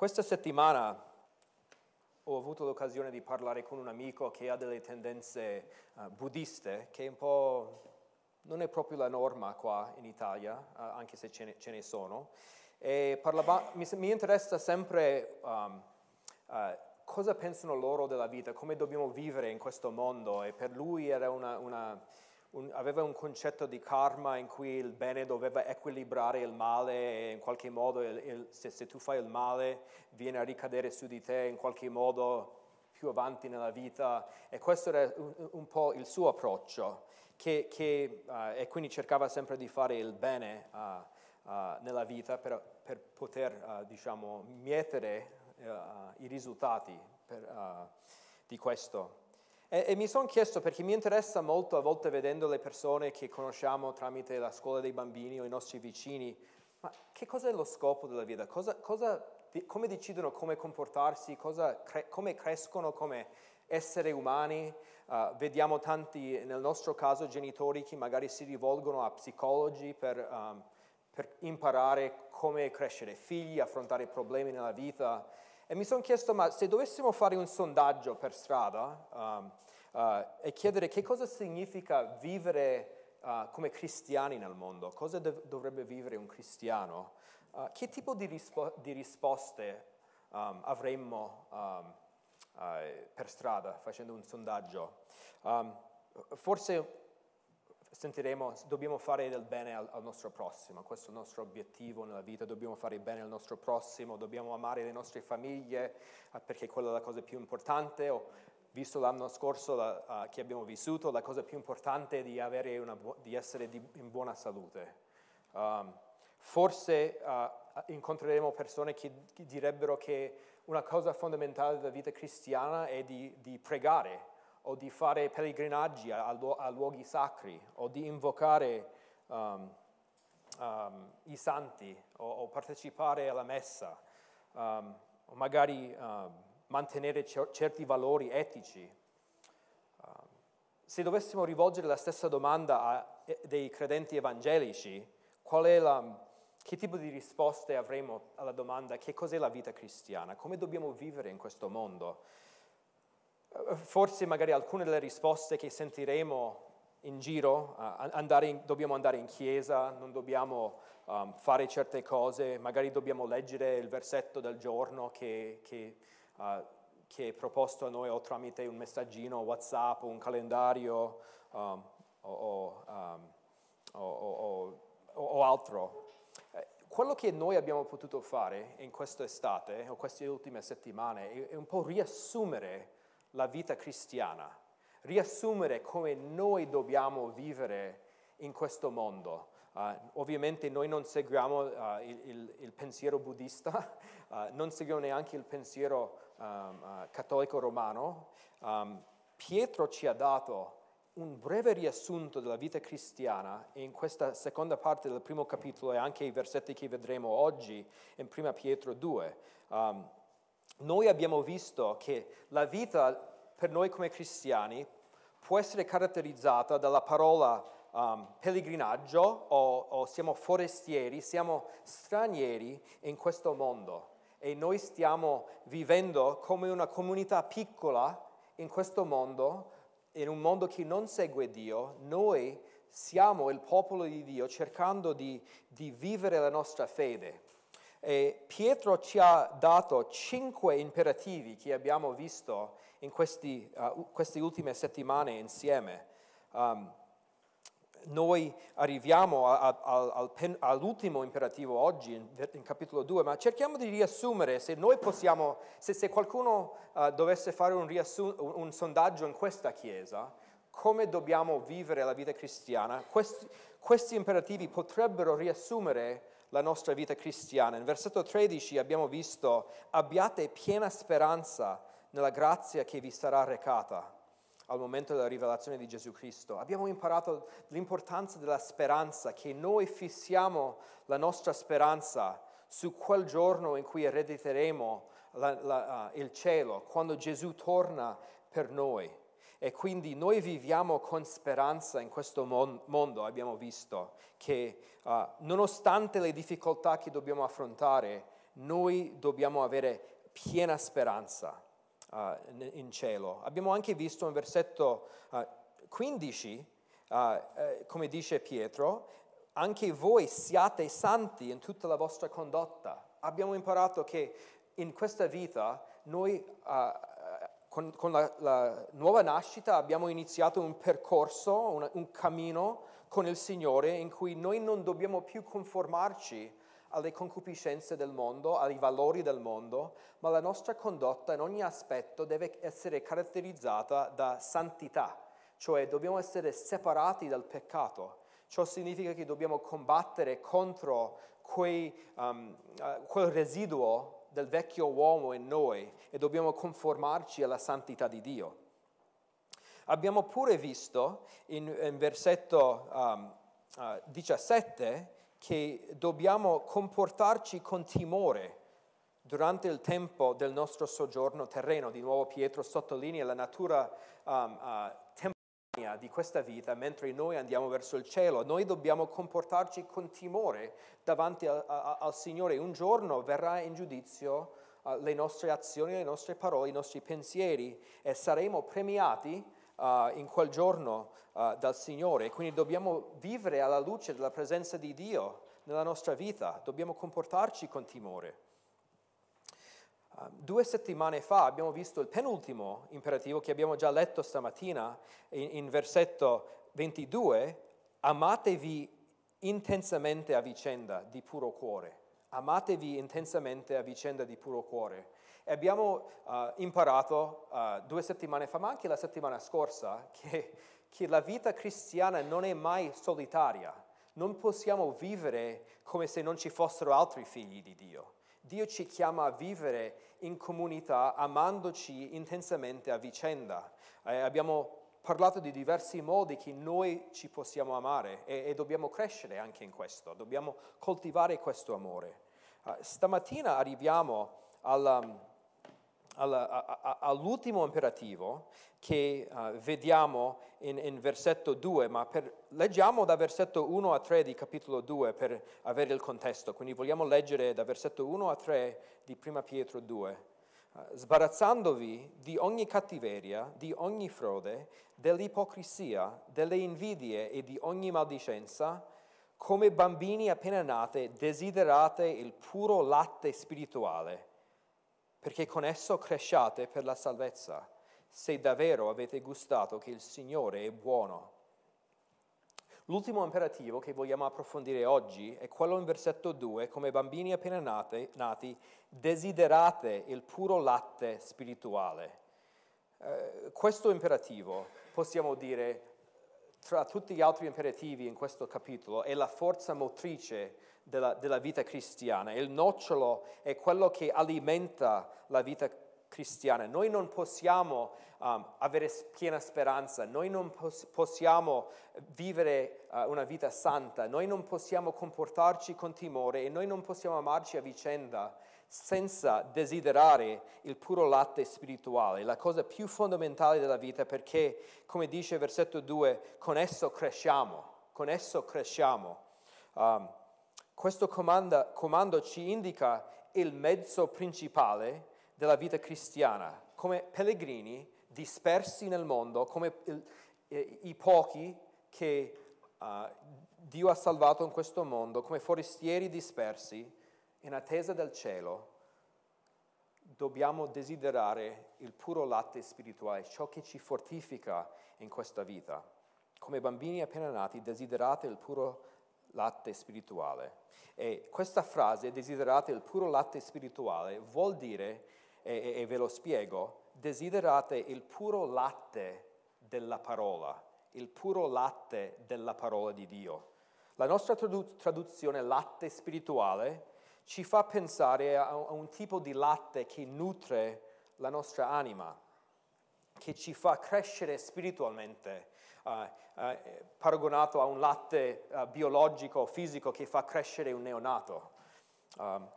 Questa settimana ho avuto l'occasione di parlare con un amico che ha delle tendenze uh, buddiste, che un po' non è proprio la norma qua in Italia, uh, anche se ce ne, ce ne sono. Parlava, mi, mi, interessa sempre um, uh, cosa pensano loro della vita, come dobbiamo vivere in questo mondo e per lui era una, una un, aveva un concetto di karma in cui il bene doveva equilibrare il male e in qualche modo il, il, se, se, tu fai il male viene a ricadere su di te in qualche modo più avanti nella vita e questo era un, un po' il suo approccio che, che, uh, e quindi cercava sempre di fare il bene uh, uh, nella vita per, per poter diciamo mietere i risultati per, di questo. E, e mi sono chiesto, perché mi interessa molto a volte vedendo le persone che conosciamo tramite la scuola dei bambini o i nostri vicini, ma che cosa è lo scopo della vita? Cosa, cosa, come decidono come comportarsi? Cosa, cre, come crescono come esseri umani? Uh, vediamo tanti, nel nostro caso, genitori che magari si rivolgono a psicologi per, um, per imparare come crescere figli, affrontare problemi nella vita. E mi sono chiesto, ma se dovessimo fare un sondaggio per strada um, uh, e chiedere che cosa significa vivere uh, come cristiani nel mondo, cosa dov- dovrebbe vivere un cristiano, uh, che tipo di, rispo- di risposte um, avremmo um, per strada facendo un sondaggio? Forse sentiremo, dobbiamo fare del bene al, al, nostro prossimo, questo è il nostro obiettivo nella vita, dobbiamo fare bene al nostro prossimo, dobbiamo amare le nostre famiglie eh, perché quella è la cosa più importante, o visto l'anno scorso la, uh, che abbiamo vissuto, la cosa più importante è di, bu- di essere di, in buona salute. Um, forse uh, incontreremo persone che, che direbbero che una cosa fondamentale della vita cristiana è di, di pregare o di fare pellegrinaggi a, a luoghi sacri o di invocare um, um, i santi o, o, partecipare alla messa um, o magari mantenere certi valori etici. se dovessimo rivolgere la stessa domanda a dei credenti evangelici, qual è la, che tipo di risposte avremo alla domanda che cos'è la vita cristiana? Come dobbiamo vivere in questo mondo? Forse magari alcune delle risposte che sentiremo in giro, uh, andare in, dobbiamo andare in chiesa, non dobbiamo um, fare certe cose, magari dobbiamo leggere il versetto del giorno che, che, uh, che, è proposto a noi o tramite un messaggino, WhatsApp, un calendario um, o, um, o, o, altro. Eh, quello che noi abbiamo potuto fare in quest'estate o queste ultime settimane è, è un po' riassumere la vita cristiana, riassumere come noi dobbiamo vivere in questo mondo. Uh, ovviamente noi non seguiamo uh, il, il, il, pensiero buddista, uh, non seguiamo neanche il pensiero um, cattolico romano. Um, Pietro ci ha dato un breve riassunto della vita cristiana in questa seconda parte del primo capitolo e anche i versetti che vedremo oggi in 1 Pietro 2. Um, noi abbiamo visto che la vita per noi come cristiani può essere caratterizzata dalla parola um, pellegrinaggio o, o siamo forestieri, siamo stranieri in questo mondo e noi stiamo vivendo come una comunità piccola in questo mondo, in un mondo che non segue Dio, noi siamo il popolo di Dio cercando di, di vivere la nostra fede. E Pietro ci ha dato cinque imperativi che abbiamo visto in questi, uh, queste ultime settimane insieme. Um, noi arriviamo a, a, al, all'ultimo imperativo oggi, in, in, capitolo 2, ma cerchiamo di riassumere, se noi possiamo, se, se qualcuno uh, dovesse fare un, riassum, un, un, sondaggio in questa chiesa, come dobbiamo vivere la vita cristiana, questi, questi imperativi potrebbero riassumere la nostra vita cristiana. In versetto 13 abbiamo visto abbiate piena speranza nella grazia che vi sarà recata al momento della rivelazione di Gesù Cristo. Abbiamo imparato l'importanza della speranza, che noi fissiamo la nostra speranza su quel giorno in cui erediteremo la, la, uh, il cielo, quando Gesù torna per noi. E quindi noi viviamo con speranza in questo mon- mondo, abbiamo visto, che uh, nonostante le difficoltà che dobbiamo affrontare, noi dobbiamo avere piena speranza uh, in cielo. Abbiamo anche visto in versetto uh, 15, uh, come dice Pietro, anche voi siate santi in tutta la vostra condotta. Abbiamo imparato che in questa vita noi con, con la, la, nuova nascita abbiamo iniziato un percorso, un, un cammino con il Signore in cui noi non dobbiamo più conformarci alle concupiscenze del mondo, ai valori del mondo, ma la nostra condotta in ogni aspetto deve essere caratterizzata da santità, cioè dobbiamo essere separati dal peccato. Ciò significa che dobbiamo combattere contro quei, um, uh, quel residuo del vecchio uomo in noi e dobbiamo conformarci alla santità di Dio. Abbiamo pure visto in, in versetto um, uh, 17 che dobbiamo comportarci con timore durante il tempo del nostro soggiorno terreno. Di nuovo Pietro sottolinea la natura um, uh, di questa vita mentre noi andiamo verso il cielo. Noi dobbiamo comportarci con timore davanti a, a, al Signore. Un giorno verrà in giudizio uh, le nostre azioni, le nostre parole, i nostri pensieri e saremo premiati uh, in quel giorno uh, dal Signore. Quindi dobbiamo vivere alla luce della presenza di Dio nella nostra vita, dobbiamo comportarci con timore. Uh, due settimane fa abbiamo visto il penultimo imperativo che abbiamo già letto stamattina in, in versetto 22, amatevi intensamente a vicenda di puro cuore. Amatevi intensamente a vicenda di puro cuore. E abbiamo uh, imparato uh, due settimane fa, ma anche la settimana scorsa, che, che la vita cristiana non è mai solitaria. Non possiamo vivere come se non ci fossero altri figli di Dio. Dio ci chiama a vivere in comunità amandoci intensamente a vicenda. Eh, abbiamo parlato di diversi modi che noi ci possiamo amare e, e dobbiamo crescere anche in questo, dobbiamo coltivare questo amore. Uh, stamattina arriviamo alla, all'ultimo imperativo che uh, vediamo in, in, versetto 2, ma per, leggiamo da versetto 1 a 3 di capitolo 2 per avere il contesto, quindi vogliamo leggere da versetto 1 a 3 di 1 Pietro 2. Uh, sbarazzandovi di ogni cattiveria, di ogni frode, dell'ipocrisia, delle invidie e di ogni maldicenza, come bambini appena nate desiderate il puro latte spirituale, perché con esso cresciate per la salvezza, se davvero avete gustato che il Signore è buono. L'ultimo imperativo che vogliamo approfondire oggi è quello in versetto 2, come bambini appena nate, nati, desiderate il puro latte spirituale. Eh, questo imperativo, possiamo dire, tra tutti gli altri imperativi in questo capitolo, è la forza motrice della, della vita cristiana. Il nocciolo è quello che alimenta la vita cristiana. Noi non possiamo um, avere piena speranza, noi non pos- possiamo vivere uh, una vita santa, noi non possiamo comportarci con timore e noi non possiamo amarci a vicenda senza desiderare il puro latte spirituale, la cosa più fondamentale della vita perché, come dice il versetto 2, con esso cresciamo, con esso cresciamo. Um, questo comando, comando ci indica il mezzo principale della vita cristiana, come pellegrini dispersi nel mondo, come il, eh, i pochi che uh, Dio ha salvato in questo mondo, come forestieri dispersi, in attesa del cielo, dobbiamo desiderare il puro latte spirituale, ciò che ci fortifica in questa vita. Come bambini appena nati, desiderate il puro latte spirituale. E questa frase, desiderate il puro latte spirituale, vuol dire, e, e ve lo spiego, desiderate il puro latte della parola, il puro latte della parola di Dio. La nostra traduzione latte spirituale ci fa pensare a, un tipo di latte che nutre la nostra anima, che ci fa crescere spiritualmente, paragonato a un latte uh, biologico, fisico che fa crescere un neonato. Um,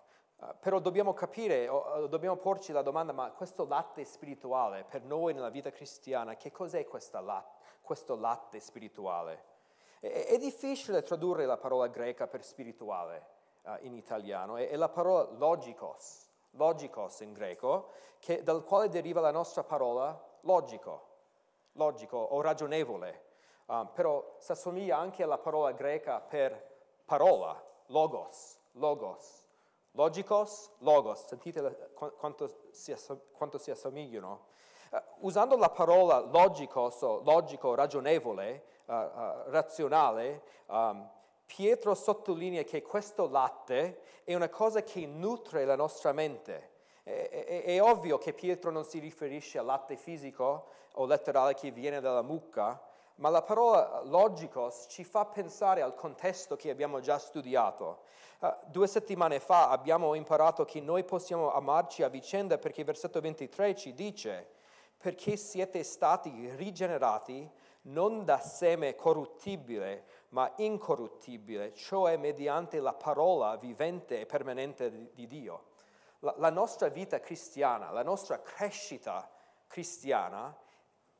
però dobbiamo capire, dobbiamo porci la domanda, ma questo latte spirituale per noi nella vita cristiana, che cos'è latte, questo latte spirituale? È, è difficile tradurre la parola greca per spirituale uh, in italiano, è, è, la parola logikos, logikos in greco, che, dal quale deriva la nostra parola logico, logico o ragionevole, um, però si assomiglia anche alla parola greca per parola, logos, logos. Logikos, logos, sentite quanto si, quanto si assomigliano. Uh, usando la parola logikos o logico, ragionevole, uh, uh, razionale, um, Pietro sottolinea che questo latte è una cosa che nutre la nostra mente. È, è, è, ovvio che Pietro non si riferisce al latte fisico o letterale che viene dalla mucca, ma la parola logikos ci fa pensare al contesto che abbiamo già studiato. Uh, due settimane fa abbiamo imparato che noi possiamo amarci a vicenda perché il versetto 23 ci dice perché siete stati rigenerati non da seme corruttibile, ma incorruttibile, cioè mediante la parola vivente e permanente di Dio. La, la nostra vita cristiana, la nostra crescita cristiana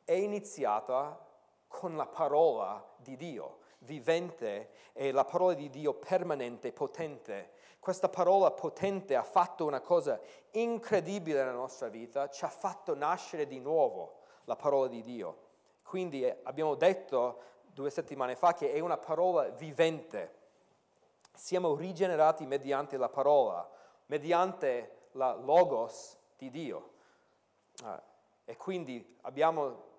è iniziata con la parola di Dio, vivente e la parola di Dio permanente, potente. Questa parola potente ha fatto una cosa incredibile nella nostra vita, ci ha fatto nascere di nuovo la parola di Dio. Quindi eh, abbiamo detto due settimane fa che è una parola vivente. Siamo rigenerati mediante la parola, mediante la logos di Dio. Uh, e quindi abbiamo,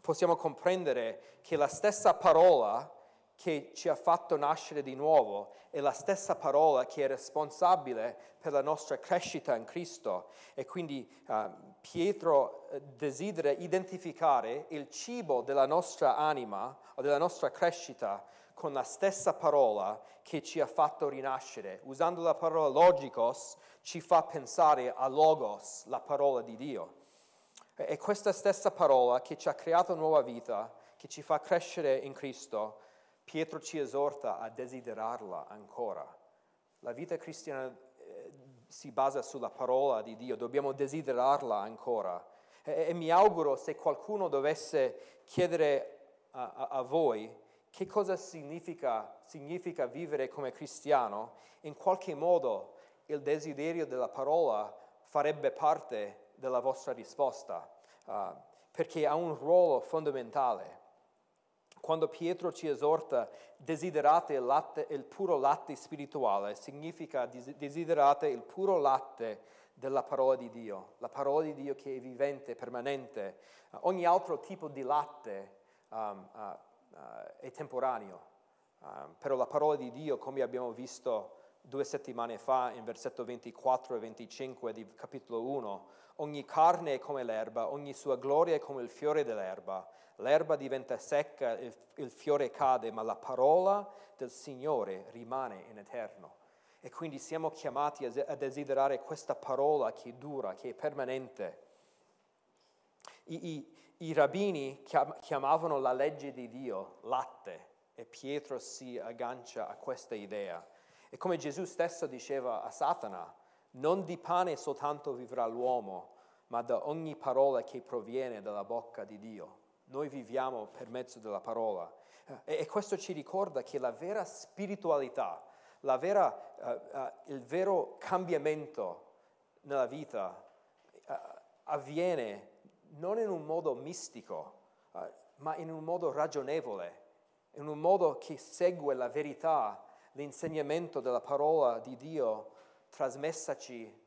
possiamo comprendere che la stessa parola che ci ha fatto nascere di nuovo è la stessa parola che è responsabile per la nostra crescita in Cristo. E quindi uh, Pietro eh, desidera identificare il cibo della nostra anima o della nostra crescita con la stessa parola che ci ha fatto rinascere. Usando la parola logikos ci fa pensare a logos, la parola di Dio. E questa stessa parola che ci ha creato nuova vita, che ci fa crescere in Cristo, Pietro ci esorta a desiderarla ancora. La vita cristiana eh, si basa sulla parola di Dio, dobbiamo desiderarla ancora. E, e mi auguro se qualcuno dovesse chiedere a, a, a voi che cosa significa, significa vivere come cristiano, in qualche modo il desiderio della parola farebbe parte della vostra risposta, uh, perché ha un ruolo fondamentale. Quando Pietro ci esorta, desiderate il, latte, il puro latte spirituale, significa desiderate il puro latte della parola di Dio, la parola di Dio che è vivente, permanente. Uh, ogni altro tipo di latte um, uh, è temporaneo, um, però la parola di Dio, come abbiamo visto due settimane fa in versetto 24 e 25 di capitolo 1, ogni carne è come l'erba, ogni sua gloria è come il fiore dell'erba l'erba diventa secca, il, il fiore cade, ma la parola del Signore rimane in eterno. E quindi siamo chiamati a, desiderare questa parola che dura, che è permanente. I, i, i rabbini chiamavano la legge di Dio latte e Pietro si aggancia a questa idea. E come Gesù stesso diceva a Satana, non di pane soltanto vivrà l'uomo, ma da ogni parola che proviene dalla bocca di Dio. Noi viviamo per mezzo della parola. E, e questo ci ricorda che la vera spiritualità, la vera, uh, uh, il vero cambiamento nella vita uh, avviene non in un modo mistico, ma in un modo ragionevole, in un modo che segue la verità, l'insegnamento della parola di Dio trasmessaci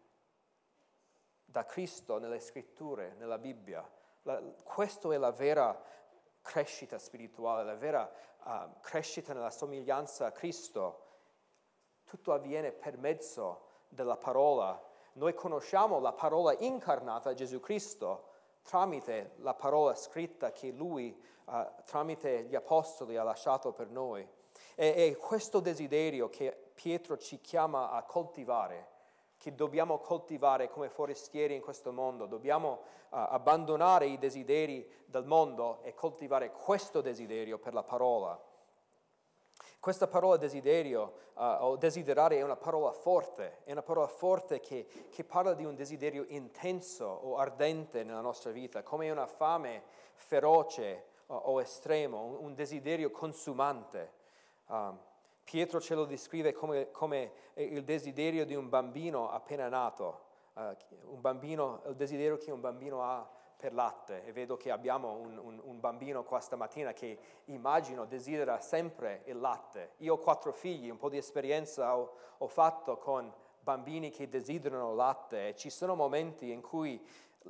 da Cristo nelle scritture, nella Bibbia. La, questa è la vera crescita spirituale, la vera uh, crescita nella somiglianza a Cristo. Tutto avviene per mezzo della parola. Noi conosciamo la parola incarnata, Gesù Cristo, tramite la parola scritta che Lui, uh, tramite gli Apostoli, ha lasciato per noi. E, e questo desiderio che Pietro ci chiama a coltivare che dobbiamo coltivare come forestieri in questo mondo, dobbiamo uh, abbandonare i desideri del mondo e coltivare questo desiderio per la parola. Questa parola desiderio uh, o desiderare è una parola forte, è una parola forte che, che, parla di un desiderio intenso o ardente nella nostra vita, come una fame feroce o, o estremo, un, un, desiderio consumante. Um, Pietro ce lo descrive come, come il desiderio di un bambino appena nato, uh, un bambino, il desiderio che un bambino ha per latte e vedo che abbiamo un, un, un, bambino qua stamattina che immagino desidera sempre il latte. Io ho quattro figli, un po' di esperienza ho, ho fatto con bambini che desiderano latte e ci sono momenti in cui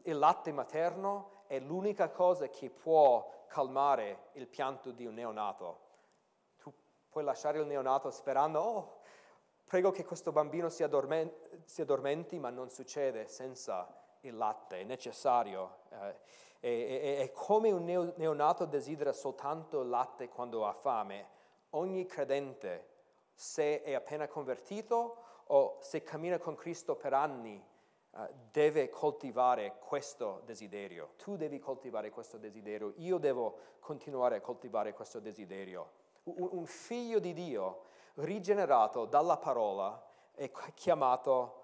il latte materno è l'unica cosa che può calmare il pianto di un neonato. Tu puoi lasciare il neonato sperando, oh, prego che questo bambino si, addormenti, si addormenti ma non succede senza il latte, è necessario. Eh, è, come un neonato desidera soltanto latte quando ha fame. Ogni credente, se è appena convertito o se cammina con Cristo per anni, eh, deve coltivare questo desiderio. Tu devi coltivare questo desiderio, io devo continuare a coltivare questo desiderio. Un, figlio di Dio rigenerato dalla parola è chiamato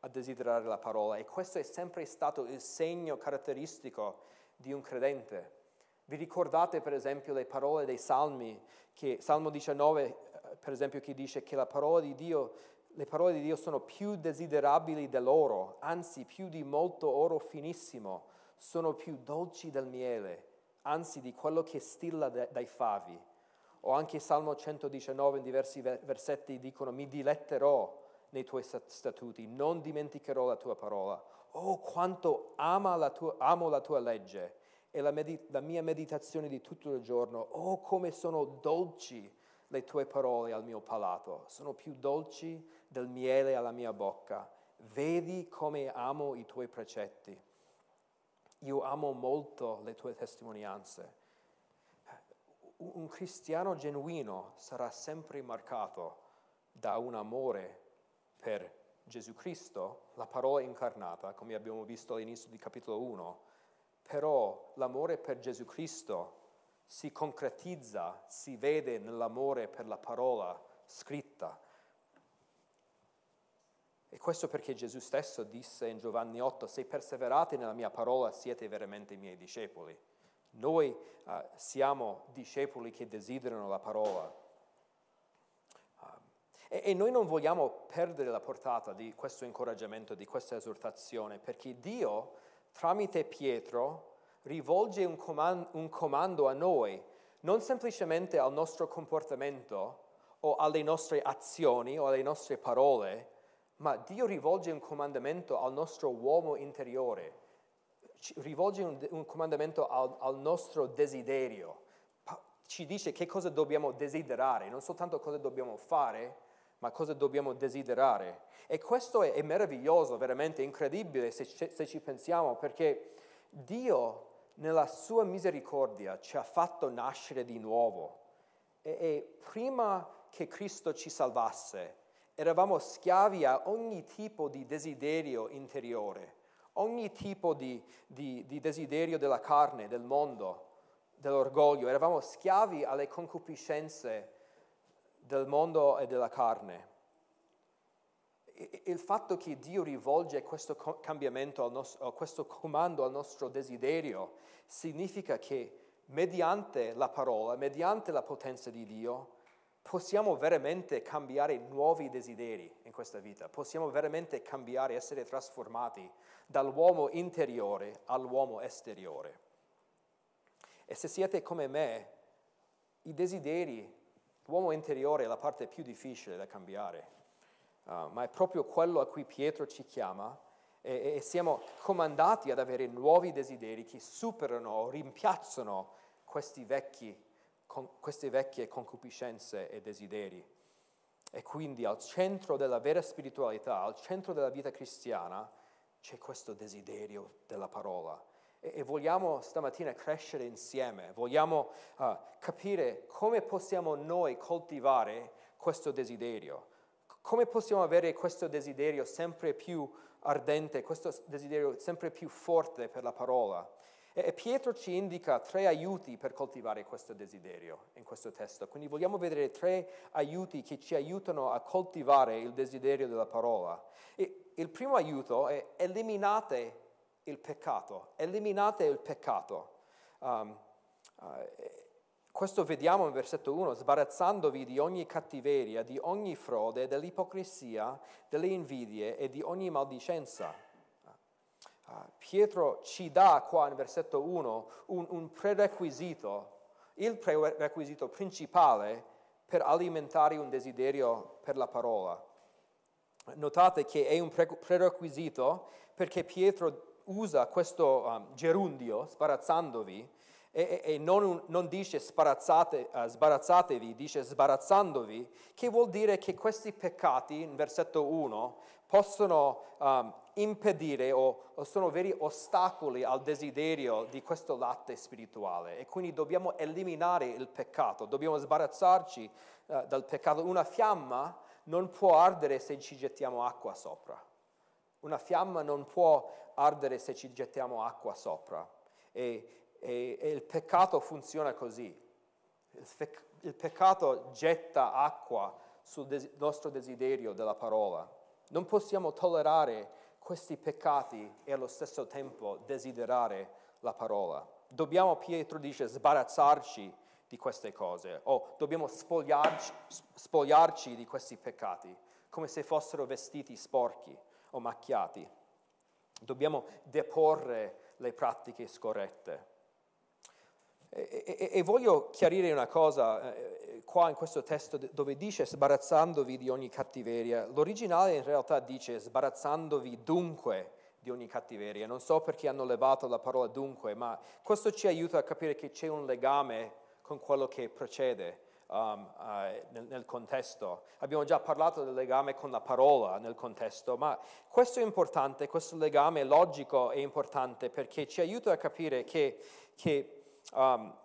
a desiderare la parola e questo è sempre stato il segno caratteristico di un credente. Vi ricordate per esempio le parole dei Salmi, che, Salmo 19 eh, per esempio che dice che la parola di Dio, le parole di Dio sono più desiderabili dell'oro, anzi più di molto oro finissimo, sono più dolci del miele, anzi di quello che stilla dai favi. O anche Salmo 119 in diversi versetti dicono mi diletterò nei tuoi statuti, non dimenticherò la tua parola. Oh, quanto la tua, amo la tua legge e la, med- la mia meditazione di tutto il giorno. Oh, come sono dolci le tue parole al mio palato, sono più dolci del miele alla mia bocca. Vedi come amo i tuoi precetti. Io amo molto le tue testimonianze. Un cristiano genuino sarà sempre marcato da un amore per Gesù Cristo, la parola incarnata, come abbiamo visto all'inizio di capitolo 1, però l'amore per Gesù Cristo si concretizza, si vede nell'amore per la parola scritta. E questo perché Gesù stesso disse in Giovanni 8, se perseverate nella mia parola siete veramente i miei discepoli. Noi uh, siamo discepoli che desiderano la parola. E, e noi non vogliamo perdere la portata di questo incoraggiamento, di questa esortazione, perché Dio, tramite Pietro, rivolge un comando, un comando a noi, non semplicemente al nostro comportamento o alle nostre azioni o alle nostre parole, ma Dio rivolge un comandamento al nostro uomo interiore, rivolge un, un comandamento al, al, nostro desiderio, ci dice che cosa dobbiamo desiderare, non soltanto cosa dobbiamo fare, ma cosa dobbiamo desiderare. E questo è, è meraviglioso, veramente incredibile se, se ci pensiamo, perché Dio nella sua misericordia ci ha fatto nascere di nuovo. E, e, prima che Cristo ci salvasse, eravamo schiavi a ogni tipo di desiderio interiore, ogni tipo di, di, di desiderio della carne, del mondo, dell'orgoglio, eravamo schiavi alle concupiscenze del mondo e della carne. Il fatto che Dio rivolge questo cambiamento, nostro, questo comando al nostro desiderio, significa che mediante la parola, mediante la potenza di Dio, possiamo veramente cambiare nuovi desideri in questa vita, possiamo veramente cambiare, essere trasformati dall'uomo interiore all'uomo esteriore. E se siete come me, i desideri L'uomo interiore è la parte più difficile da cambiare, uh, ma è proprio quello a cui Pietro ci chiama e, e siamo comandati ad avere nuovi desideri che superano o rimpiazzano vecchi, con, queste vecchie concupiscenze e desideri. E quindi al centro della vera spiritualità, al centro della vita cristiana, c'è questo desiderio della parola e, e vogliamo stamattina crescere insieme, vogliamo uh, capire come possiamo noi coltivare questo desiderio, come possiamo avere questo desiderio sempre più ardente, questo desiderio sempre più forte per la parola. E Pietro ci indica tre aiuti per coltivare questo desiderio in questo testo. Quindi vogliamo vedere tre aiuti che ci aiutano a coltivare il desiderio della parola. E il primo aiuto è eliminate il peccato, eliminate il peccato. Um, uh, questo vediamo in versetto 1, sbarazzandovi di ogni cattiveria, di ogni frode, dell'ipocrisia, delle invidie e di ogni maldicenza. Pietro ci dà qua in versetto 1 un, un prerequisito, il prerequisito principale per alimentare un desiderio per la parola. Notate che è un prerequisito perché Pietro usa questo um, gerundio, sbarazzandovi, e, e non, non, dice sbarazzate, uh, sbarazzatevi, dice sbarazzandovi, che vuol dire che questi peccati, in versetto 1, possono um, impedire o, o, sono veri ostacoli al desiderio di questo latte spirituale e quindi dobbiamo eliminare il peccato, dobbiamo sbarazzarci uh, dal peccato. Una fiamma non può ardere se ci gettiamo acqua sopra. Una fiamma non può ardere se ci gettiamo acqua sopra. E, e, e il peccato funziona così. Il, fec- il peccato getta acqua sul des- nostro desiderio della parola. Non possiamo tollerare questi peccati e allo stesso tempo desiderare la parola. Dobbiamo, Pietro dice, sbarazzarci di queste cose o dobbiamo spogliarci, spogliarci di questi peccati come se fossero vestiti sporchi o macchiati. Dobbiamo deporre le pratiche scorrette. E, e, e, voglio chiarire una cosa eh, qua in questo testo dove dice sbarazzandovi di ogni cattiveria. L'originale in realtà dice sbarazzandovi dunque di ogni cattiveria. Non so perché hanno levato la parola dunque, ma questo ci aiuta a capire che c'è un legame con quello che precede. Um, uh, nel, nel, contesto. Abbiamo già parlato del legame con la parola nel contesto, ma questo è importante, questo legame logico è importante perché ci aiuta a capire che, che um,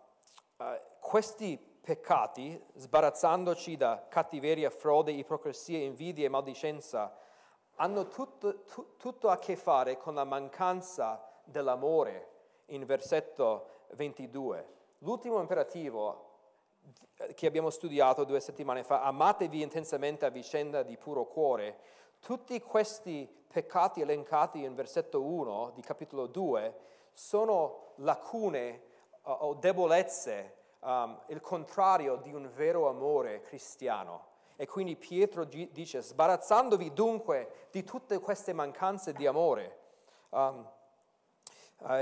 uh, questi peccati, sbarazzandoci da cattiveria, frode, ipocrisia, invidia e maldicenza, hanno tutto, tu, tutto a che fare con la mancanza dell'amore in versetto 22. L'ultimo imperativo che abbiamo studiato due settimane fa, amatevi intensamente a vicenda di puro cuore, tutti questi peccati elencati in versetto 1 di capitolo 2 sono lacune o debolezze, um, il contrario di un vero amore cristiano. E quindi Pietro dice, sbarazzandovi dunque di tutte queste mancanze di amore. Um, uh,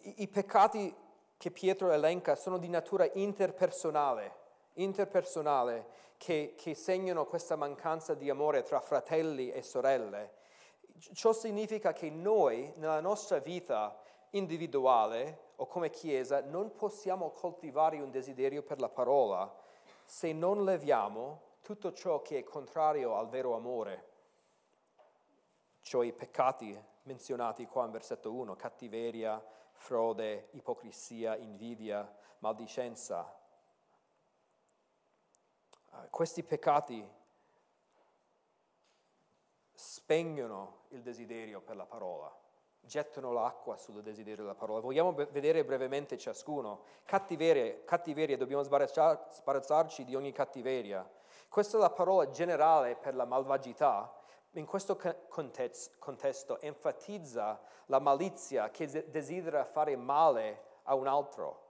i, I peccati che Pietro elenca sono di natura interpersonale, interpersonale che, che segnano questa mancanza di amore tra fratelli e sorelle. Ciò significa che noi nella nostra vita individuale o come Chiesa non possiamo coltivare un desiderio per la parola se non leviamo tutto ciò che è contrario al vero amore, cioè i peccati menzionati qua in versetto 1, cattiveria, frode, ipocrisia, invidia, maldicenza. Uh, questi peccati spengono il desiderio per la parola gettano l'acqua sul desiderio della parola. Vogliamo vedere brevemente ciascuno. Cattiveria, cattiveria dobbiamo sbarazzar, sbarazzarci di ogni cattiveria. Questa è la parola generale per la malvagità. In questo contesto enfatizza la malizia che desidera fare male a un altro.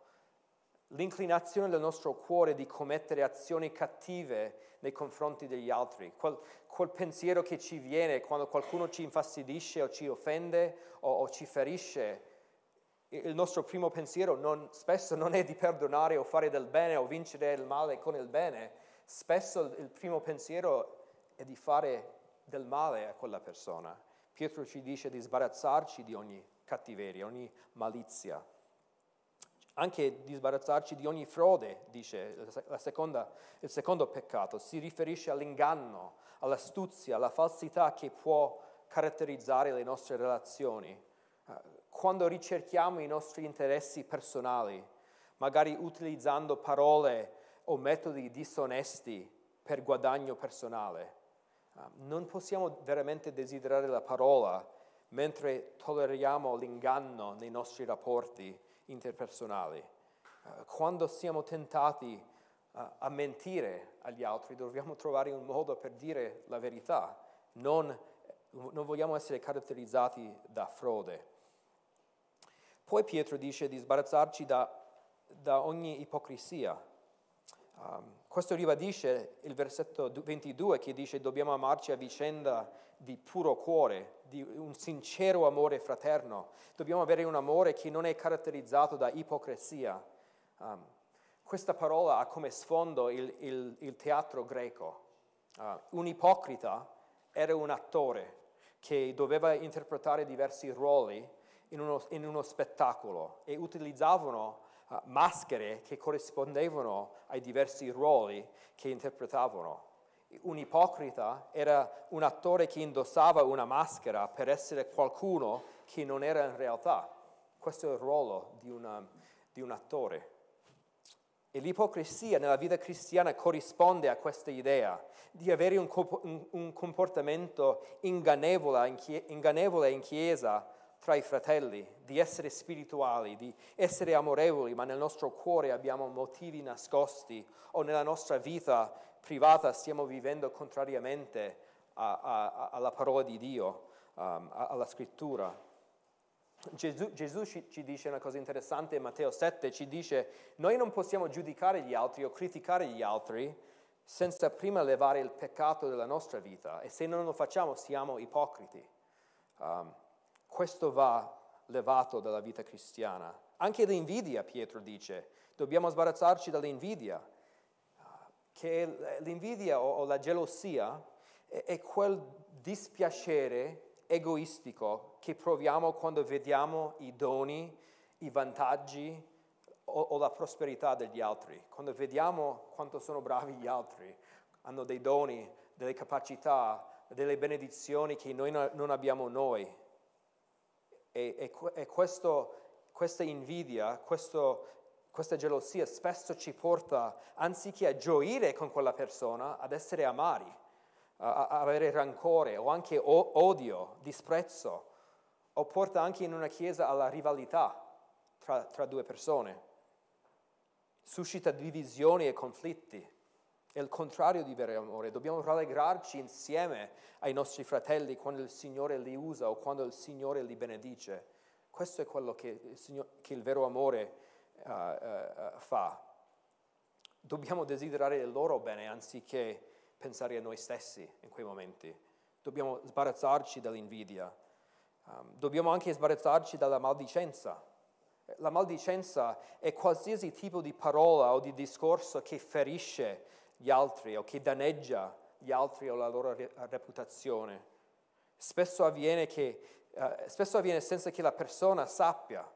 L'inclinazione del nostro cuore di commettere azioni cattive nei confronti degli altri, quel, quel pensiero che ci viene quando qualcuno ci infastidisce o ci offende o, o ci ferisce, il nostro primo pensiero non, spesso non è di perdonare o fare del bene o vincere il male con il bene, spesso il primo pensiero è di fare del male a quella persona. Pietro ci dice di sbarazzarci di ogni cattiveria, ogni malizia anche di sbarazzarci di ogni frode, dice seconda, il secondo peccato, si riferisce all'inganno, all'astuzia, alla falsità che può caratterizzare le nostre relazioni. Eh, quando ricerchiamo i nostri interessi personali, magari utilizzando parole o metodi disonesti per guadagno personale, eh, non possiamo veramente desiderare la parola mentre tolleriamo l'inganno nei nostri rapporti interpersonali. Uh, quando siamo tentati uh, a mentire agli altri, dobbiamo trovare un modo per dire la verità. Non, non vogliamo essere caratterizzati da frode. Poi Pietro dice di sbarazzarci da, da ogni ipocrisia. Um, questo ribadisce il versetto 22 che dice dobbiamo amarci a vicenda di puro cuore, di un sincero amore fraterno. Dobbiamo avere un amore che non è caratterizzato da ipocrisia. Um, questa parola ha come sfondo il, il, il teatro greco. Uh, un ipocrita era un attore che doveva interpretare diversi ruoli in uno, in uno spettacolo e utilizzavano maschere che corrispondevano ai diversi ruoli che interpretavano. Un ipocrita era un attore che indossava una maschera per essere qualcuno che non era in realtà. Questo è il ruolo di, una, di un attore. E l'ipocrisia nella vita cristiana corrisponde a questa idea di avere un, comportamento ingannevole in chiesa tra i fratelli, di essere spirituali, di essere amorevoli, ma nel nostro cuore abbiamo motivi nascosti o nella nostra vita privata stiamo vivendo contrariamente a, a, alla parola di Dio, um, alla scrittura. Gesù, Gesù ci, ci, dice una cosa interessante in Matteo 7, ci dice noi non possiamo giudicare gli altri o criticare gli altri senza prima levare il peccato della nostra vita e se non lo facciamo siamo ipocriti. Um, questo va levato dalla vita cristiana. Anche l'invidia, Pietro dice, dobbiamo sbarazzarci dall'invidia, che l'invidia o, la gelosia è, quel dispiacere egoistico che proviamo quando vediamo i doni, i vantaggi o, la prosperità degli altri, quando vediamo quanto sono bravi gli altri, hanno dei doni, delle capacità, delle benedizioni che noi non abbiamo noi. E, e, e questo, questa invidia, questo, questa gelosia spesso ci porta, anziché a gioire con quella persona, ad essere amari a, avere rancore o anche odio, disprezzo, o porta anche in una chiesa alla rivalità tra, tra due persone. Suscita divisioni e conflitti. È il contrario di vero amore. Dobbiamo rallegrarci insieme ai nostri fratelli quando il Signore li usa o quando il Signore li benedice. Questo è quello che il, Signore, che il vero amore uh, uh, fa. Dobbiamo desiderare il loro bene anziché pensare a noi stessi in quei momenti. Dobbiamo sbarazzarci dall'invidia. Um, dobbiamo anche sbarazzarci dalla maldicenza. La maldicenza è qualsiasi tipo di parola o di discorso che ferisce gli altri o che danneggia gli altri o la loro reputazione. Spesso avviene, che, uh, spesso avviene senza che la persona sappia,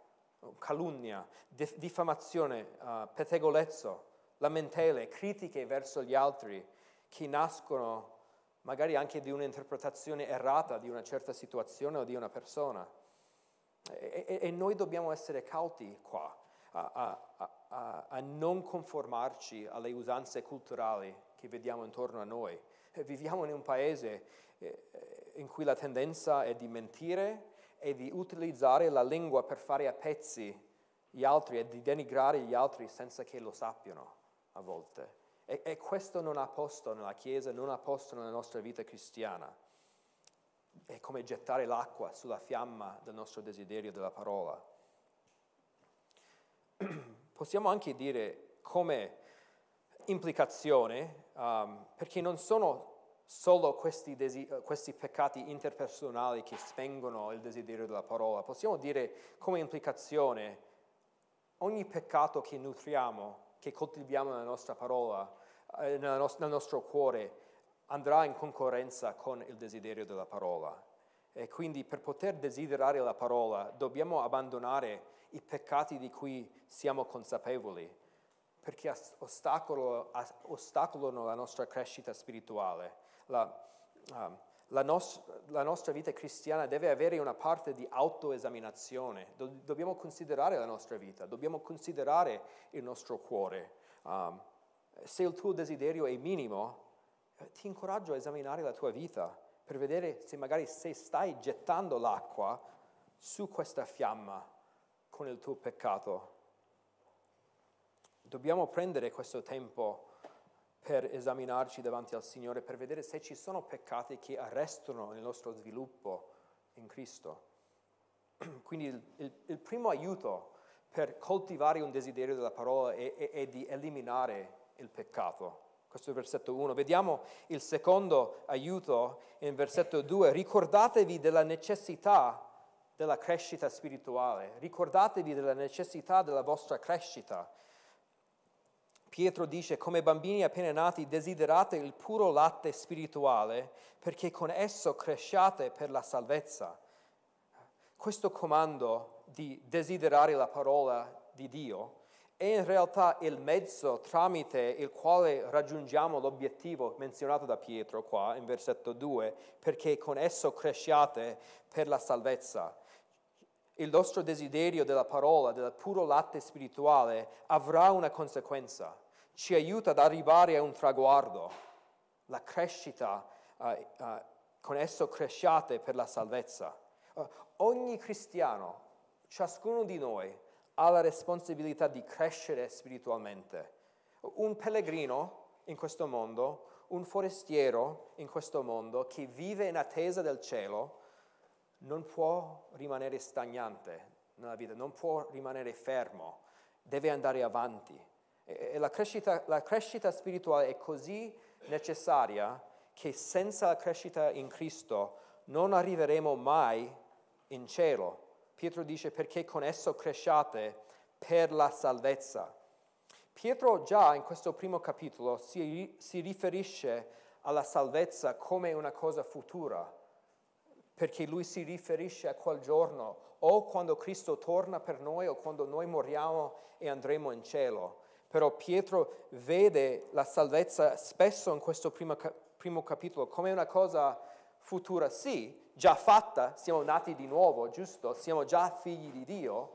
calunnia, diffamazione, uh, pettegolezzo, lamentele, critiche verso gli altri che nascono magari anche di un'interpretazione errata di una certa situazione o di una persona. E, e, e noi dobbiamo essere cauti qua, a, a, a, a, non conformarci alle usanze culturali che vediamo intorno a noi. Viviamo in un paese eh, in cui la tendenza è di mentire e di utilizzare la lingua per fare a pezzi gli altri e di denigrare gli altri senza che lo sappiano a volte. E, e questo non ha posto nella Chiesa, non ha posto nella nostra vita cristiana. È come gettare l'acqua sulla fiamma del nostro desiderio della parola. Possiamo anche dire come implicazione, um, perché non sono solo questi, desi- questi, peccati interpersonali che spengono il desiderio della parola, possiamo dire come implicazione ogni peccato che nutriamo, che coltiviamo nella nostra parola, eh, nel nostro cuore andrà in concorrenza con il desiderio della parola. E quindi per poter desiderare la parola dobbiamo abbandonare i peccati di cui siamo consapevoli, perché ostacolano, la nostra crescita spirituale. La, uh, la, nos- la, nostra vita cristiana deve avere una parte di autoesaminazione. Do- dobbiamo considerare la nostra vita, dobbiamo considerare il nostro cuore. Um, se il tuo desiderio è minimo, eh, ti incoraggio a esaminare la tua vita per vedere se magari se stai gettando l'acqua su questa fiamma con il tuo peccato. Dobbiamo prendere questo tempo per esaminarci davanti al Signore, per vedere se ci sono peccati che arrestano il nostro sviluppo in Cristo. Quindi il, il, il primo aiuto per coltivare un desiderio della parola è, è, è di eliminare il peccato. Questo è il versetto 1. Vediamo il secondo aiuto in versetto 2. Ricordatevi della necessità della crescita spirituale, ricordatevi della necessità della vostra crescita. Pietro dice, come bambini appena nati, desiderate il puro latte spirituale perché con esso cresciate per la salvezza. Questo comando di desiderare la parola di Dio è in realtà il mezzo tramite il quale raggiungiamo l'obiettivo menzionato da Pietro qua in versetto 2, perché con esso cresciate per la salvezza. Il nostro desiderio della parola, del puro latte spirituale, avrà una conseguenza, ci aiuta ad arrivare a un traguardo, la crescita, uh, uh, con esso cresciate per la salvezza. Uh, ogni cristiano, ciascuno di noi, ha la responsabilità di crescere spiritualmente. Un pellegrino in questo mondo, un forestiero in questo mondo che vive in attesa del cielo, non può rimanere stagnante nella vita, non può rimanere fermo, deve andare avanti. E la crescita, la crescita spirituale è così necessaria che senza la crescita in Cristo non arriveremo mai in cielo Pietro dice perché con esso cresciate per la salvezza. Pietro già in questo primo capitolo si, si riferisce alla salvezza come una cosa futura, perché lui si riferisce a quel giorno o quando Cristo torna per noi o quando noi moriamo e andremo in cielo. Però Pietro vede la salvezza spesso in questo primo, primo capitolo come una cosa futura, sì, già fatta, siamo nati di nuovo, giusto? Siamo già figli di Dio,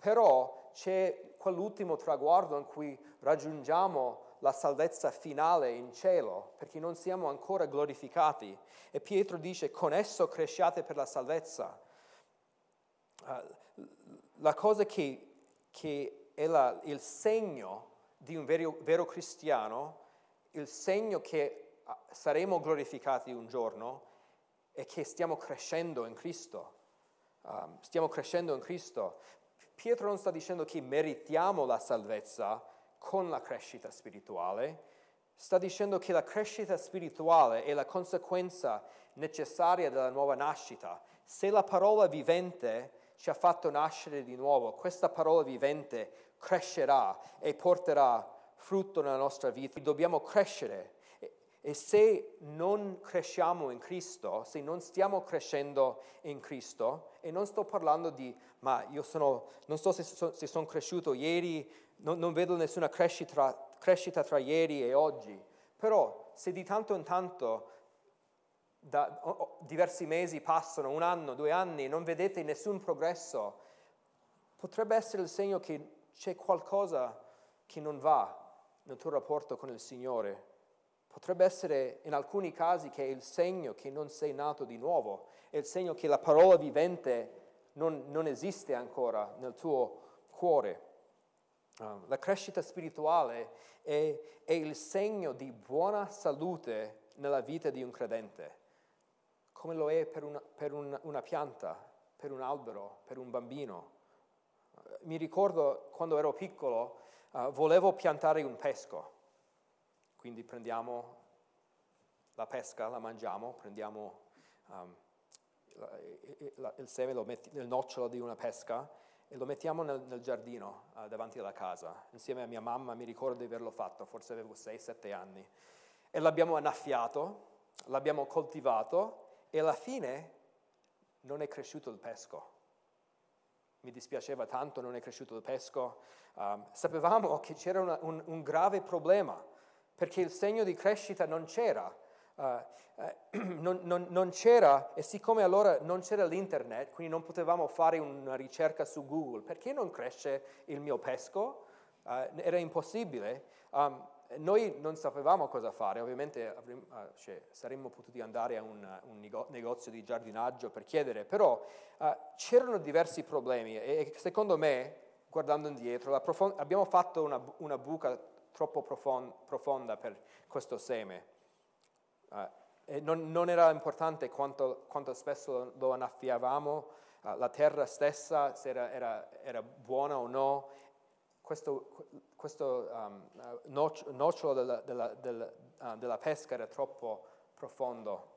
però c'è quell'ultimo traguardo in cui raggiungiamo la salvezza finale in cielo, perché non siamo ancora glorificati. E Pietro dice, con esso cresciate per la salvezza. Uh, la cosa che, che è la, il segno di un vero, vero cristiano, il segno che ah, saremo glorificati un giorno, è che stiamo crescendo in Cristo. Um, stiamo crescendo in Cristo. Pietro non sta dicendo che meritiamo la salvezza con la crescita spirituale, sta dicendo che la crescita spirituale è la conseguenza necessaria della nuova nascita. Se la parola vivente ci ha fatto nascere di nuovo, questa parola vivente crescerà e porterà frutto nella nostra vita. Dobbiamo crescere e se non cresciamo in Cristo, se non stiamo crescendo in Cristo, e non sto parlando di, ma io sono, non so se, se sono cresciuto ieri, non, non vedo nessuna crescita, crescita, tra ieri e oggi, però se di tanto in tanto da, diversi mesi passano, un anno, due anni, non vedete nessun progresso, potrebbe essere il segno che c'è qualcosa che non va nel tuo rapporto con il Signore. Potrebbe essere in alcuni casi che è il segno che non sei nato di nuovo, è il segno che la parola vivente non, non esiste ancora nel tuo cuore. Uh, la crescita spirituale è, è, il segno di buona salute nella vita di un credente, come lo è per una, per un, una pianta, per un albero, per un bambino. Mi ricordo quando ero piccolo, uh, volevo piantare un pesco quindi prendiamo la pesca, la mangiamo, prendiamo um, il, seme, lo metti, il nocciolo di una pesca e lo mettiamo nel, nel giardino uh, davanti alla casa. Insieme a mia mamma mi ricordo di averlo fatto, forse avevo 6-7 anni. E l'abbiamo annaffiato, l'abbiamo coltivato e alla fine non è cresciuto il pesco. Mi dispiaceva tanto, non è cresciuto il pesco. Um, sapevamo che c'era una, un, un grave problema perché il segno di crescita non c'era. Uh, uh, non, non, non, c'era, e siccome allora non c'era l'internet, quindi non potevamo fare una ricerca su Google, perché non cresce il mio pesco? Uh, era impossibile. Um, noi non sapevamo cosa fare, ovviamente avremmo, cioè, saremmo potuti andare a un, un, negozio di giardinaggio per chiedere, però c'erano diversi problemi e, secondo me, guardando indietro, abbiamo fatto una, una buca troppo profonda per questo seme. Uh, non, non, era importante quanto, quanto, spesso lo annaffiavamo, uh, la terra stessa, se era, era, era buona o no, questo, questo um, nocciolo della, della, della, uh, della pesca era troppo profondo.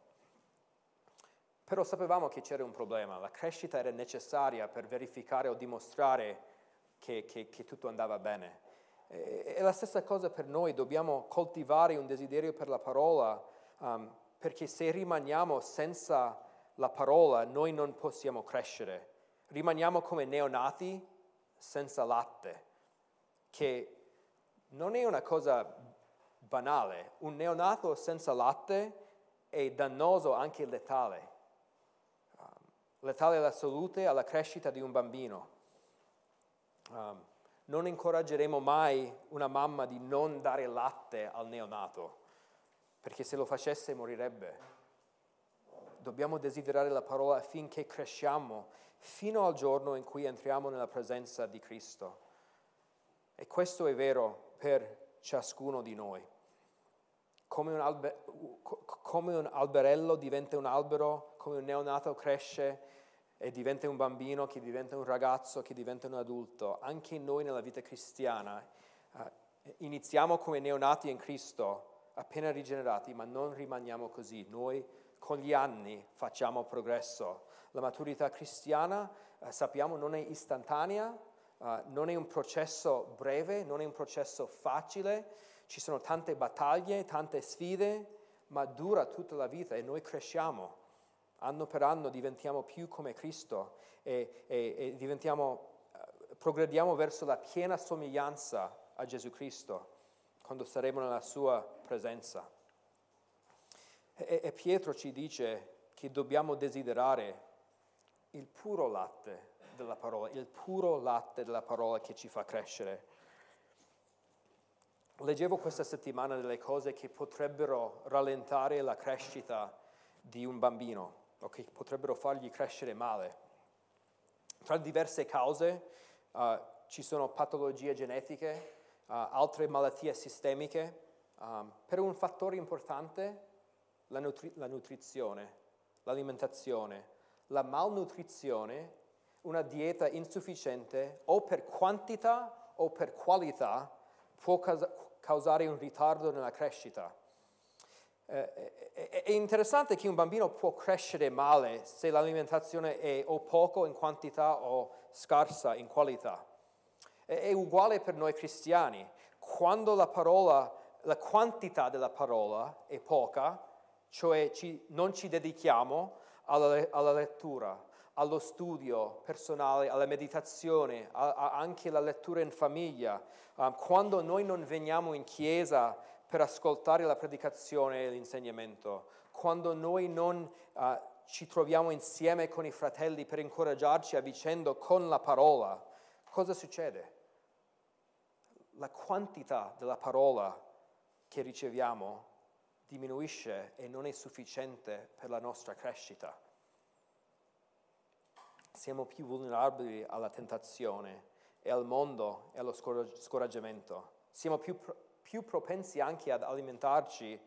Però sapevamo che c'era un problema, la crescita era necessaria per verificare o dimostrare che, che, che tutto andava bene. È la stessa cosa per noi, dobbiamo coltivare un desiderio per la parola, um, perché se rimaniamo senza la parola noi non possiamo crescere. Rimaniamo come neonati senza latte, che non è una cosa banale. Un neonato senza latte è dannoso anche letale. Um, letale alla salute alla crescita di un bambino. Um, non incoraggeremo mai una mamma di non dare latte al neonato, perché se lo facesse morirebbe. Dobbiamo desiderare la parola affinché cresciamo fino al giorno in cui entriamo nella presenza di Cristo. E questo è vero per ciascuno di noi. Come un, albe- come un alberello diventa un albero, come un neonato cresce e diventa un bambino, che diventa un ragazzo, che diventa un adulto, anche noi nella vita cristiana eh, iniziamo come neonati in Cristo, appena rigenerati, ma non rimaniamo così. Noi con gli anni facciamo progresso. La maturità cristiana, eh, sappiamo, non è istantanea, eh, non è un processo breve, non è un processo facile, ci sono tante battaglie, tante sfide, ma dura tutta la vita e noi cresciamo anno per anno diventiamo più come Cristo e, e, e diventiamo, uh, progrediamo verso la piena somiglianza a Gesù Cristo quando saremo nella sua presenza. E, e Pietro ci dice che dobbiamo desiderare il puro latte della parola, il puro latte della parola che ci fa crescere. Leggevo questa settimana delle cose che potrebbero rallentare la crescita di un bambino o che potrebbero fargli crescere male. Tra diverse cause uh, ci sono patologie genetiche, uh, altre malattie sistemiche, um, per un fattore importante la, nutri- la nutrizione, l'alimentazione, la malnutrizione, una dieta insufficiente o per quantità o per qualità può causare un ritardo nella crescita. Eh, è interessante che un bambino può crescere male se l'alimentazione è o poco in quantità o scarsa in qualità. È uguale per noi cristiani. Quando la parola, la quantità della parola è poca, cioè ci, non ci dedichiamo alla, alla, lettura, allo studio personale, alla meditazione, a, a anche alla lettura in famiglia, um, quando noi non veniamo in chiesa per ascoltare la predicazione e l'insegnamento, quando noi non uh, ci troviamo insieme con i fratelli per incoraggiarci a vicenda con la parola, cosa succede? La quantità della parola che riceviamo diminuisce e non è sufficiente per la nostra crescita. Siamo più vulnerabili alla tentazione e al mondo e allo scoraggiamento. Siamo più più propensi anche ad alimentarci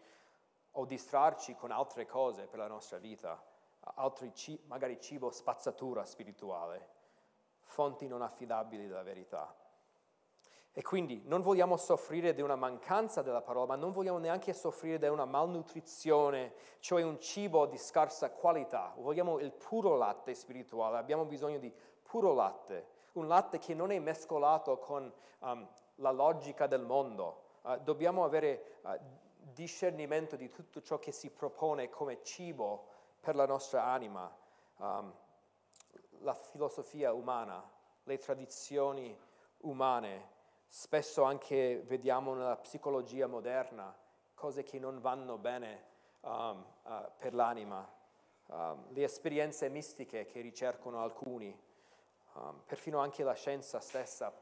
o distrarci con altre cose per la nostra vita, ci, magari cibo spazzatura spirituale, fonti non affidabili della verità. E quindi non vogliamo soffrire di una mancanza della parola, ma non vogliamo neanche soffrire di una malnutrizione, cioè un cibo di scarsa qualità. Vogliamo il puro latte spirituale, abbiamo bisogno di puro latte, un latte che non è mescolato con um, la logica del mondo, Uh, dobbiamo avere uh, discernimento di tutto ciò che si propone come cibo per la nostra anima, um, la filosofia umana, le tradizioni umane, spesso anche vediamo nella psicologia moderna cose che non vanno bene um, uh, per l'anima, um, le esperienze mistiche che ricercano alcuni, perfino anche la scienza stessa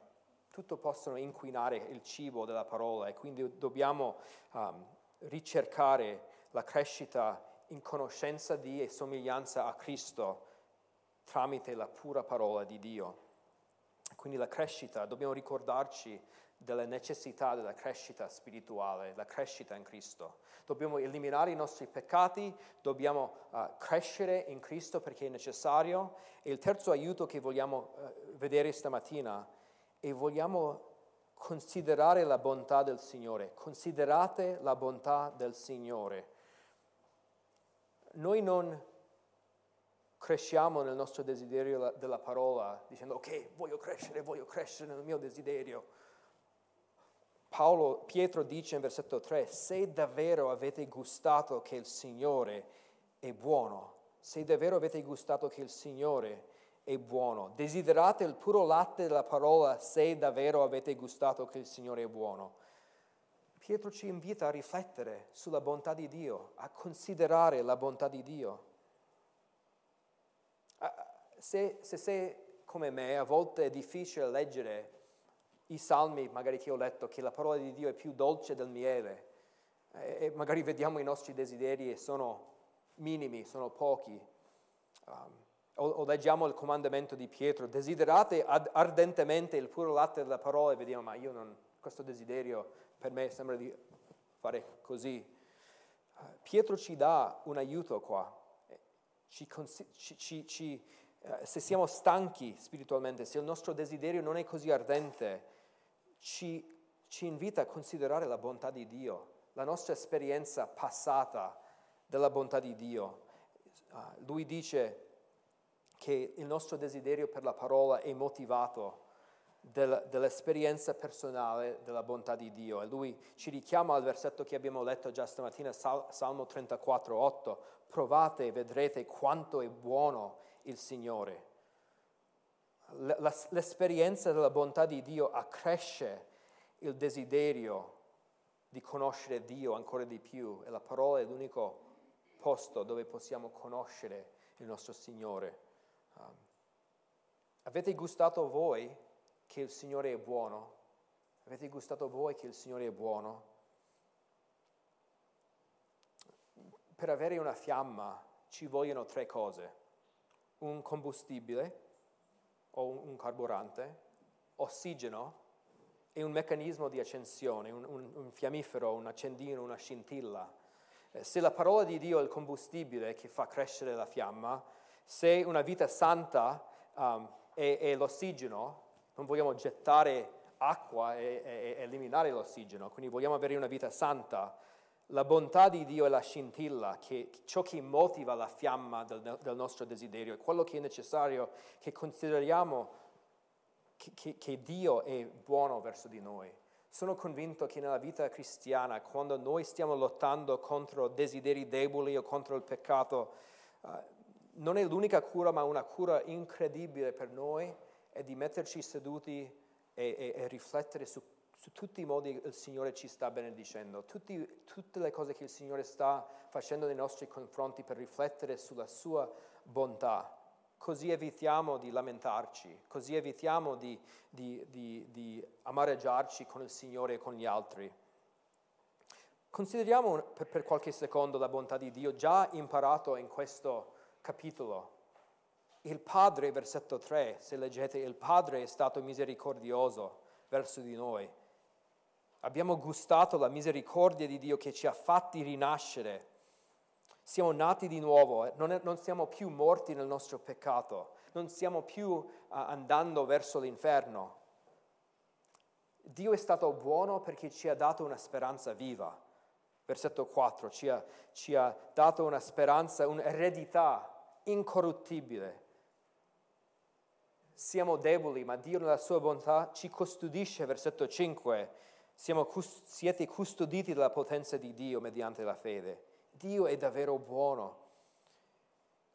tutto possono inquinare il cibo della parola e quindi dobbiamo um, ricercare la crescita in conoscenza di e somiglianza a Cristo tramite la pura parola di Dio. Quindi la crescita, dobbiamo ricordarci della necessità della crescita spirituale, la crescita in Cristo. Dobbiamo eliminare i nostri peccati, dobbiamo uh, crescere in Cristo perché è necessario. E il terzo aiuto che vogliamo uh, vedere stamattina e vogliamo considerare la bontà del Signore, considerate la bontà del Signore. Noi non cresciamo nel nostro desiderio della parola dicendo ok, voglio crescere, voglio crescere nel mio desiderio. Paolo, Pietro dice in versetto 3, se davvero avete gustato che il Signore è buono, se davvero avete gustato che il Signore è buono, desiderate il puro latte della parola se davvero avete gustato che il Signore è buono. Pietro ci invita a riflettere sulla bontà di Dio, a considerare la bontà di Dio. Se, se sei come me, a volte è difficile leggere i salmi, magari che ho letto, che la parola di Dio è più dolce del miele, e magari vediamo i nostri desideri e sono minimi, sono pochi. Um, o, o, leggiamo il comandamento di Pietro, desiderate ad, ardentemente il puro latte della parola e vediamo, ma io non, questo desiderio per me sembra di fare così. Pietro ci dà un aiuto qua, ci, ci, ci, uh, se siamo stanchi spiritualmente, se il nostro desiderio non è così ardente, ci, invita a considerare la bontà di Dio, la nostra esperienza passata della bontà di Dio. Uh, lui dice che il nostro desiderio per la parola è motivato del, dell'esperienza personale della bontà di Dio. E lui ci richiama al versetto che abbiamo letto già stamattina, Sal, Salmo 34, 8. Provate e vedrete quanto è buono il Signore l'esperienza della bontà di Dio accresce il desiderio di conoscere Dio ancora di più e la parola è l'unico posto dove possiamo conoscere il nostro Signore. Um, avete gustato voi che il Signore è buono? Avete gustato voi che il Signore è buono? Per avere una fiamma ci vogliono tre cose. Un combustibile, o un carburante, ossigeno e un meccanismo di accensione, un, un, un fiammifero, un accendino, una scintilla. Eh, se la parola di Dio è il combustibile che fa crescere la fiamma, se una vita santa um, è, è, l'ossigeno, non vogliamo gettare acqua e, e, e eliminare l'ossigeno, quindi vogliamo avere una vita santa, la bontà di Dio è la scintilla, che, ciò che motiva la fiamma del, del nostro desiderio, è quello che è necessario che consideriamo che, che, che Dio è buono verso di noi. Sono convinto che nella vita cristiana, quando noi stiamo lottando contro desideri deboli o contro il peccato, uh, non è l'unica cura, ma una cura incredibile per noi, è di metterci seduti e, e, e riflettere su su tutti i modi il Signore ci sta benedicendo, tutti, tutte le cose che il Signore sta facendo nei nostri confronti per riflettere sulla sua bontà. Così evitiamo di lamentarci, così evitiamo di, di, di, di amareggiarci con il Signore e con gli altri. Consideriamo per, per qualche secondo la bontà di Dio già imparato in questo capitolo. Il Padre, versetto 3, se leggete, il Padre è stato misericordioso verso di noi Abbiamo gustato la misericordia di Dio che ci ha fatti rinascere. Siamo nati di nuovo, eh. non, è, non siamo più morti nel nostro peccato, non stiamo più uh, andando verso l'inferno. Dio è stato buono perché ci ha dato una speranza viva. Versetto 4, ci ha, ci ha dato una speranza, un'eredità incorruttibile. Siamo deboli, ma Dio nella sua bontà ci custodisce, versetto 5, siamo, siete custoditi dalla potenza di Dio mediante la fede. Dio è davvero buono.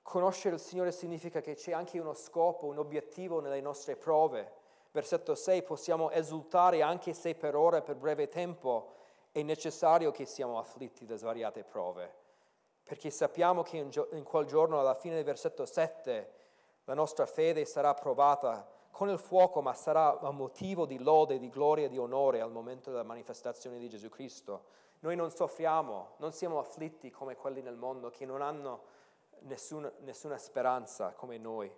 Conoscere il Signore significa che c'è anche uno scopo, un obiettivo nelle nostre prove. Versetto 6, possiamo esultare anche se per ora per breve tempo è necessario che siamo afflitti da svariate prove, perché sappiamo che in, quel giorno, alla fine del versetto 7, la nostra fede sarà provata con il fuoco, ma sarà a motivo di lode, di gloria e di onore al momento della manifestazione di Gesù Cristo. Noi non soffriamo, non siamo afflitti come quelli nel mondo che non hanno nessuna, nessuna speranza come noi.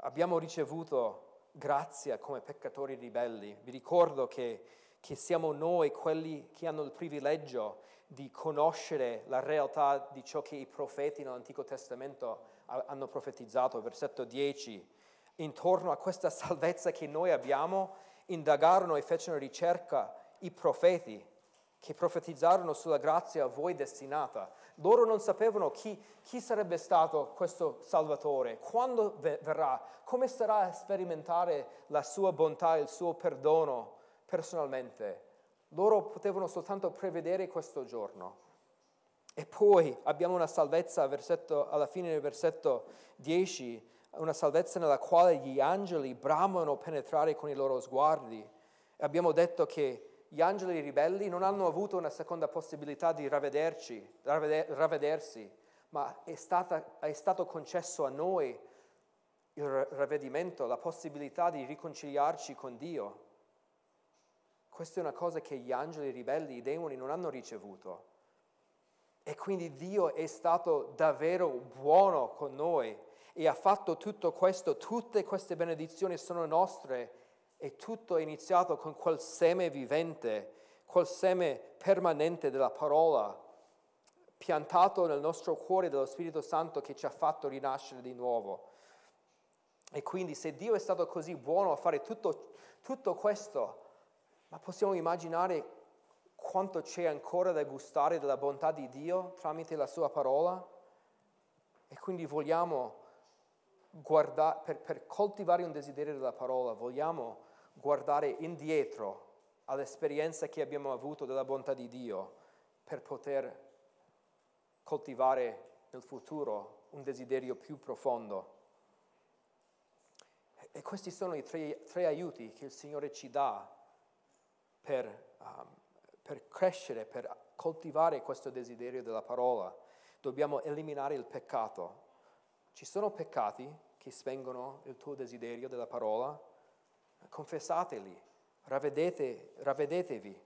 Abbiamo ricevuto grazia come peccatori ribelli. Vi ricordo che, che siamo noi quelli che hanno il privilegio di conoscere la realtà di ciò che i profeti nell'Antico Testamento hanno profetizzato, versetto 10, intorno a questa salvezza che noi abbiamo, indagarono e fecero ricerca i profeti che profetizzarono sulla grazia a voi destinata. Loro non sapevano chi, chi sarebbe stato questo Salvatore, quando verrà, come sarà a sperimentare la sua bontà, il suo perdono personalmente. Loro potevano soltanto prevedere questo giorno. E poi abbiamo una salvezza versetto, alla fine del versetto 10, una salvezza nella quale gli angeli bramano penetrare con i loro sguardi. E abbiamo detto che gli angeli ribelli non hanno avuto una seconda possibilità di ravvederci, ravvedersi, ma è, stata, è stato concesso a noi il ravvedimento, la possibilità di riconciliarci con Dio. Questa è una cosa che gli angeli ribelli, i demoni, non hanno ricevuto. E quindi Dio è stato davvero buono con noi e ha fatto tutto questo, tutte queste benedizioni sono nostre e tutto è iniziato con quel seme vivente, quel seme permanente della parola, piantato nel nostro cuore dello Spirito Santo che ci ha fatto rinascere di nuovo. E quindi se Dio è stato così buono a fare tutto, tutto questo, ma possiamo immaginare quanto c'è ancora da gustare della bontà di Dio tramite la sua parola? E quindi vogliamo guardare, per, per coltivare un desiderio della parola, vogliamo guardare indietro all'esperienza che abbiamo avuto della bontà di Dio per poter coltivare nel futuro un desiderio più profondo. E questi sono i tre, tre aiuti che il Signore ci dà per, um, per crescere, per coltivare questo desiderio della parola. Dobbiamo eliminare il peccato. Ci sono peccati che spengono il tuo desiderio della parola, confessateli, ravvedete, ravvedetevi.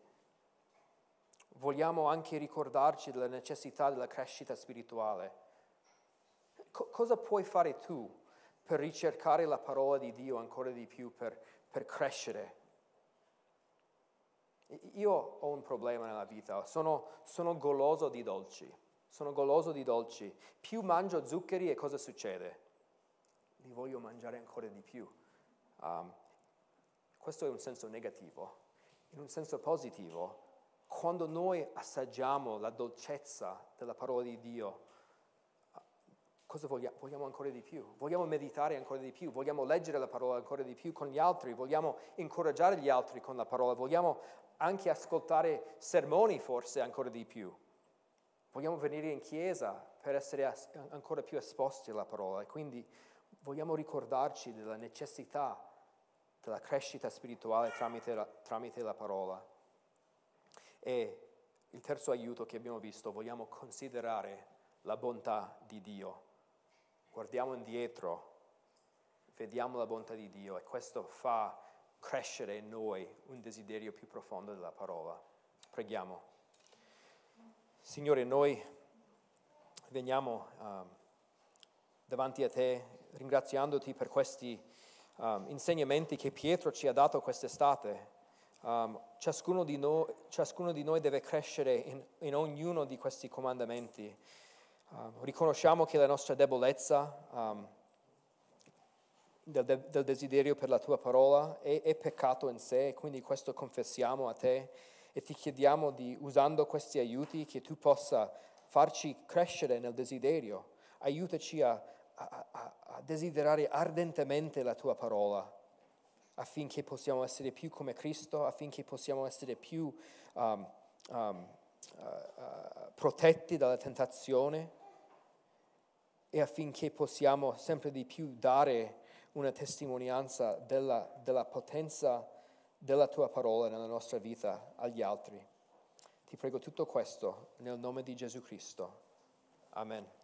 Vogliamo anche ricordarci della necessità della crescita spirituale. Co- cosa puoi fare tu per ricercare la parola di Dio ancora di più, per, per crescere? Io ho un problema nella vita, sono, sono goloso di dolci, sono goloso di dolci. Più mangio zuccheri e cosa succede? Li voglio mangiare ancora di più. Um, questo è un senso negativo. In un senso positivo, quando noi assaggiamo la dolcezza della parola di Dio, cosa vogliamo? Vogliamo ancora di più, vogliamo meditare ancora di più, vogliamo leggere la parola ancora di più con gli altri, vogliamo incoraggiare gli altri con la parola, vogliamo anche ascoltare sermoni forse ancora di più. Vogliamo venire in chiesa per essere ancora più esposti alla parola e quindi vogliamo ricordarci della necessità della crescita spirituale tramite la, tramite la parola. E il terzo aiuto che abbiamo visto, vogliamo considerare la bontà di Dio. Guardiamo indietro, vediamo la bontà di Dio e questo fa crescere in noi un desiderio più profondo della parola. Preghiamo. Signore, noi veniamo uh, davanti a te ringraziandoti per questi um, insegnamenti che Pietro ci ha dato quest'estate. Um, ciascuno, di noi, ciascuno, di noi, deve crescere in, in ognuno di questi comandamenti. Um, riconosciamo che la nostra debolezza um, del, del, desiderio per la tua parola è, è peccato in sé, quindi questo confessiamo a te e ti chiediamo di, usando questi aiuti, che tu possa farci crescere nel desiderio. Aiutaci a a, a, a desiderare ardentemente la tua parola affinché possiamo essere più come Cristo, affinché possiamo essere più um, um, uh, uh, protetti dalla tentazione e affinché possiamo sempre di più dare una testimonianza della, della potenza della tua parola nella nostra vita agli altri. Ti prego tutto questo nel nome di Gesù Cristo. Amen.